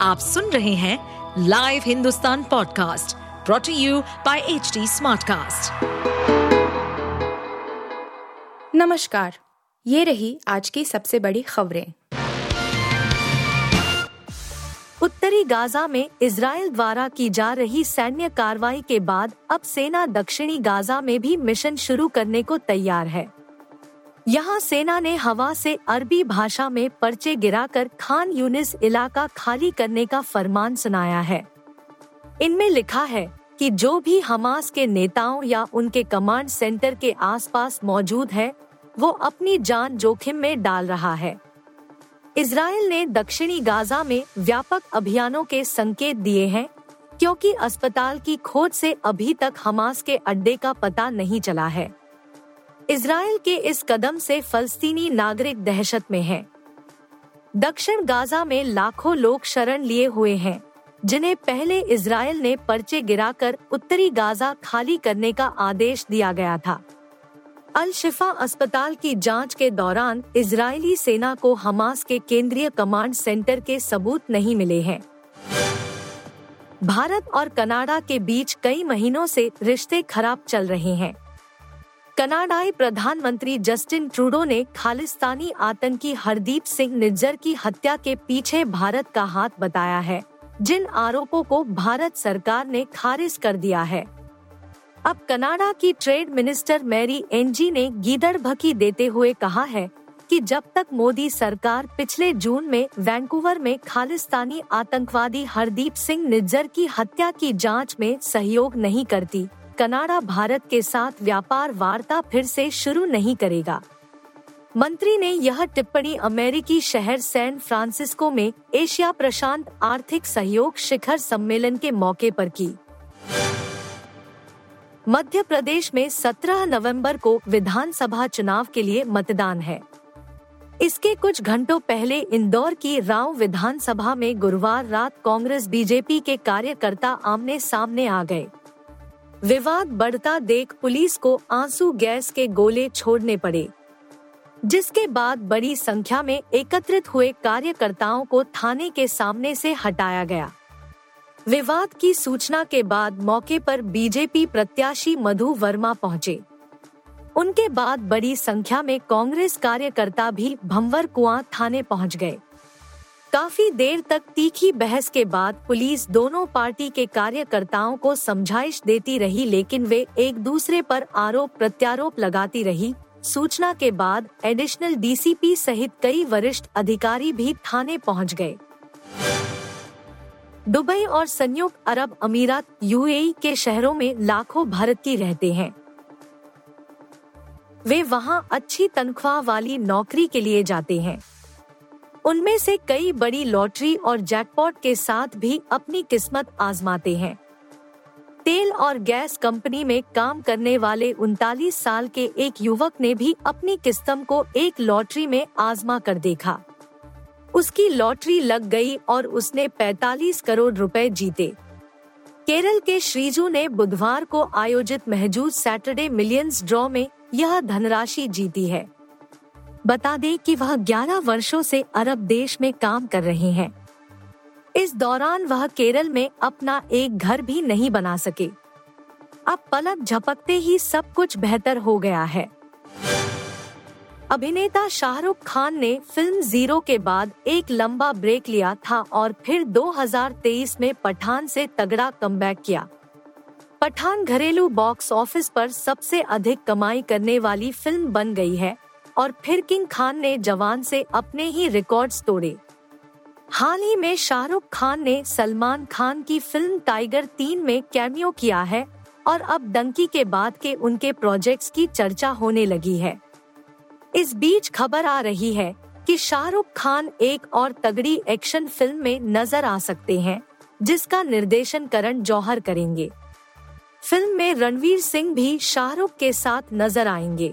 आप सुन रहे हैं live Hindustan podcast brought to you by H Smartcast. नमस्कार, ये रही आज की सबसे बड़ी खबरें उत्तरी गाजा में इसराइल द्वारा की जा रही सैन्य कार्रवाई के बाद अब सेना दक्षिणी गाजा में भी मिशन शुरू करने को तैयार है यहाँ सेना ने हवा से अरबी भाषा में पर्चे गिराकर खान यूनिस इलाका खाली करने का फरमान सुनाया है। इनमें लिखा है कि जो भी हमास के नेताओं या उनके कमांड सेंटर के आसपास मौजूद है, वो अपनी जान जोखिम में डाल रहा है। इसराइल ने दक्षिणी गाजा में व्यापक अभियानों के संकेत दिए हैं, क्योंकि अस्पताल की खोज से अभी तक हमास के अड्डे का पता नहीं चला है। इसराइल के इस कदम से फलस्तीनी नागरिक दहशत में हैं। दक्षिण गाजा में लाखों लोग शरण लिए हुए हैं, जिन्हें पहले इसराइल ने पर्चे गिराकर उत्तरी गाजा खाली करने का आदेश दिया गया था। अल शिफा अस्पताल की जाँच के दौरान इजरायली सेना को हमास के केंद्रीय कमांड सेंटर के सबूत नहीं मिले हैं। भारत और कनाडा के बीच कई महीनों से रिश्ते खराब चल रहे हैं। कनाडाई प्रधानमंत्री जस्टिन ट्रूडो ने खालिस्तानी आतंकी हरदीप सिंह निज्जर की हत्या के पीछे भारत का हाथ बताया है, जिन आरोपों को भारत सरकार ने खारिज कर दिया है। अब कनाडा की ट्रेड मिनिस्टर मैरी एनजी ने गीदड़ भकी देते हुए कहा है कि जब तक मोदी सरकार पिछले जून में वैंकूवर में खालिस्तानी आतंकवादी हरदीप सिंह निज्जर की हत्या की जाँच में सहयोग नहीं करती कनाडा भारत के साथ व्यापार वार्ता फिर से शुरू नहीं करेगा। मंत्री ने यह टिप्पणी अमेरिकी शहर सैन फ्रांसिस्को में एशिया प्रशांत आर्थिक सहयोग शिखर सम्मेलन के मौके पर की। मध्य प्रदेश में 17 नवंबर को विधानसभा चुनाव के लिए मतदान है। इसके कुछ घंटों पहले इंदौर की राव विधानसभा में गुरुवार रात कांग्रेस बीजेपी के कार्यकर्ता आमने सामने आ गए। विवाद बढ़ता देख पुलिस को आँसू गैस के गोले छोड़ने पड़े, जिसके बाद बड़ी संख्या में एकत्रित हुए कार्यकर्ताओं को थाने के सामने से हटाया गया। विवाद की सूचना के बाद मौके पर बीजेपी प्रत्याशी मधु वर्मा पहुँचे। उनके बाद बड़ी संख्या में कांग्रेस कार्यकर्ता भी भंवर कुआँ थाने पहुँच गए। काफ़ी देर तक तीखी बहस के बाद पुलिस दोनों पार्टी के कार्यकर्ताओं को समझाइश देती रही, लेकिन वे एक दूसरे पर आरोप प्रत्यारोप लगाती रही। सूचना के बाद एडिशनल डीसीपी सहित कई वरिष्ठ अधिकारी भी थाने पहुँच गए। दुबई और संयुक्त अरब अमीरात यूएई के शहरों में लाखों भारतीय रहते हैं। वे वहाँ अच्छी तनख्वाह वाली नौकरी के लिए जाते हैं। उनमें से कई बड़ी लॉटरी और जैकपॉट के साथ भी अपनी किस्मत आजमाते हैं। तेल और गैस कंपनी में काम करने वाले उनतालीस साल के एक युवक ने भी अपनी किस्म को एक लॉटरी में आजमा कर देखा। उसकी लॉटरी लग गई और उसने 45 करोड़ रुपए जीते। केरल के श्रीजू ने बुधवार को आयोजित महजूद सैटरडे मिलियंस ड्रॉ में यह धनराशि जीती है। बता दें कि वह 11 वर्षों से अरब देश में काम कर रहे हैं। इस दौरान वह केरल में अपना एक घर भी नहीं बना सके। अब पलक झपकते ही सब कुछ बेहतर हो गया है। अभिनेता शाहरुख खान ने फ़िल्म ज़ीरो के बाद एक लंबा ब्रेक लिया था और फिर 2023 में पठान से तगड़ा कमबैक किया। पठान घरेलू बॉक्स ऑफ़िस पर सबसे अधिक कमाई करने वाली फ़िल्म बन गई है। और फिर किंग खान ने जवान से अपने ही रिकॉर्ड्स तोड़े। हाल ही में शाहरुख खान ने सलमान खान की फ़िल्म टाइगर तीन में कैमियो किया है और अब डंकी के बाद के उनके प्रोजेक्ट्स की चर्चा होने लगी है। इस बीच खबर आ रही है कि शाहरुख खान एक और तगड़ी एक्शन फ़िल्म में नज़र आ सकते हैं, जिसका निर्देशन करण जौहर करेंगे। फ़िल्म में रणवीर सिंह भी शाहरुख के साथ नज़र आएँगे।